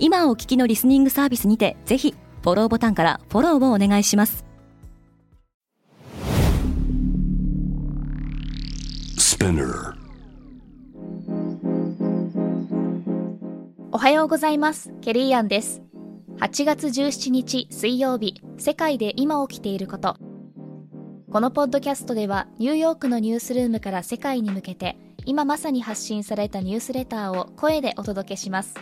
今お聞きのリスニングサービスにてぜひフォローボタンからフォローをお願いします。おはようございます。ケリーアンです。8月17日水曜日世界で今起きていること。このポッドキャストではニューヨークのニュースルームから世界に向けて今まさに発信されたニュースレターを声でお届けします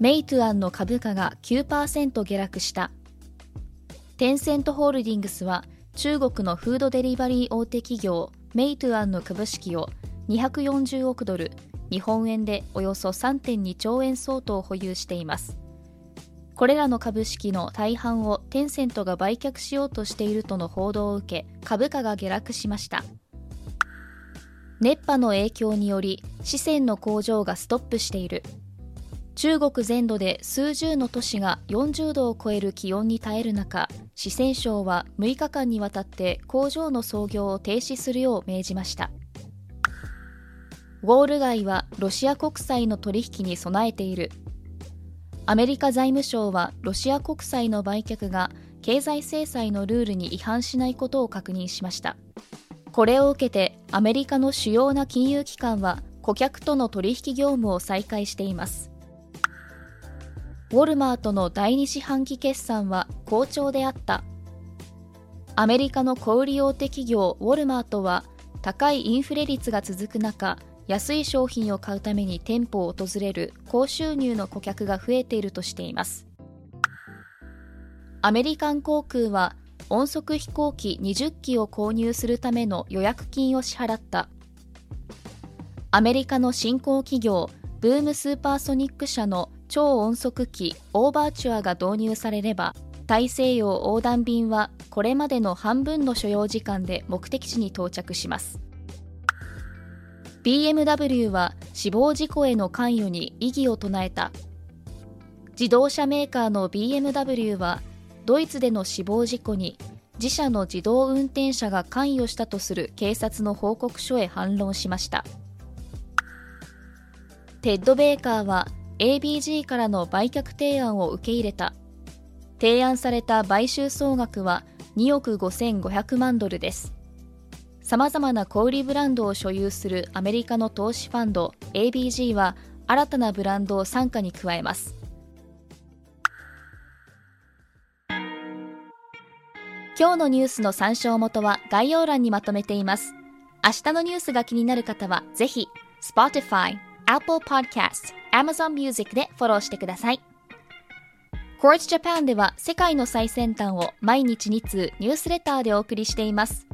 メイトゥアンの株価が9%下落した。テンセントホールディングスは中国のフードデリバリー大手企業メイトゥアンの株式を240億ドル日本円でおよそ3.2兆円相当を保有しています。これらの株式の大半をテンセントが売却しようとしているとの報道を受け株価が下落しました。熱波の影響により四川の工場がストップしている。中国全土で数十の都市が40度を超える気温に耐える中四川省は6日間にわたって工場の操業を停止するよう命じました。ウォール街はロシア国債の取引に備えている。アメリカ財務省はロシア国債の売却が経済制裁のルールに違反しないことを確認しました。これを受けてアメリカの主要な金融機関は顧客との取引業務を再開しています。ウォルマートの第2四半期決算は好調であった。アメリカの小売大手企業ウォルマートは高いインフレ率が続く中安い商品を買うために店舗を訪れる高収入の顧客が増えているとしています。アメリカン航空は音速飛行機20機を購入するための予約金を支払った。アメリカの新興企業ブームスーパーソニック社の超音速機オーバーチュアが導入されれば大西洋横断便はこれまでの半分の所要時間で目的地に到着します。BMW は死亡事故への関与に異議を唱えた。自動車メーカーの BMW はドイツでの死亡事故に自社の自動運転車が関与したとする警察の報告書へ反論しました。 Ted Baker は ABG からの売却提案を受け入れた。提案された買収総額は2億5500万ドルです。さまざまな小売ブランドを所有するアメリカの投資ファンド ABG は新たなブランドを傘下に加えます。今日のニュースの参照元は概要欄にまとめています。明日のニュースが気になる方はぜひ Spotify Apple Podcast、Amazon Music でフォローしてください。Quartz Japan では世界の最先端を毎日2通ニュースレターでお送りしています。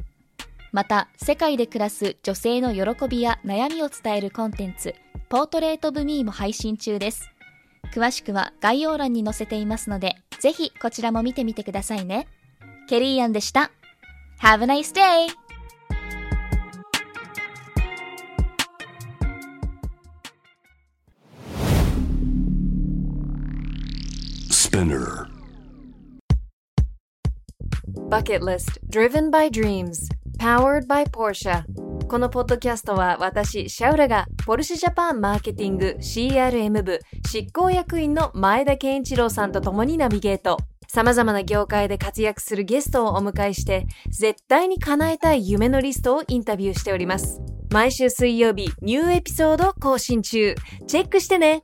また、世界で暮らす女性の喜びや悩みを伝えるコンテンツ、ポートレート・ブ・ミーも配信中です。詳しくは概要欄に載せていますので、ぜひこちらも見てみてくださいね。ケリーアンでした。Have a nice day! Spinner Bucket List Driven by Dreams Powered by Porsche このポッドキャストは私、シャウラがポルシェジャパンマーケティング CRM 部執行役員の前田健一郎さんと共にナビゲート。様々な業界で活躍するゲストをお迎えして、絶対に叶えたい夢のリストをインタビューしております。毎週水曜日、ニューエピソード更新中。チェックしてね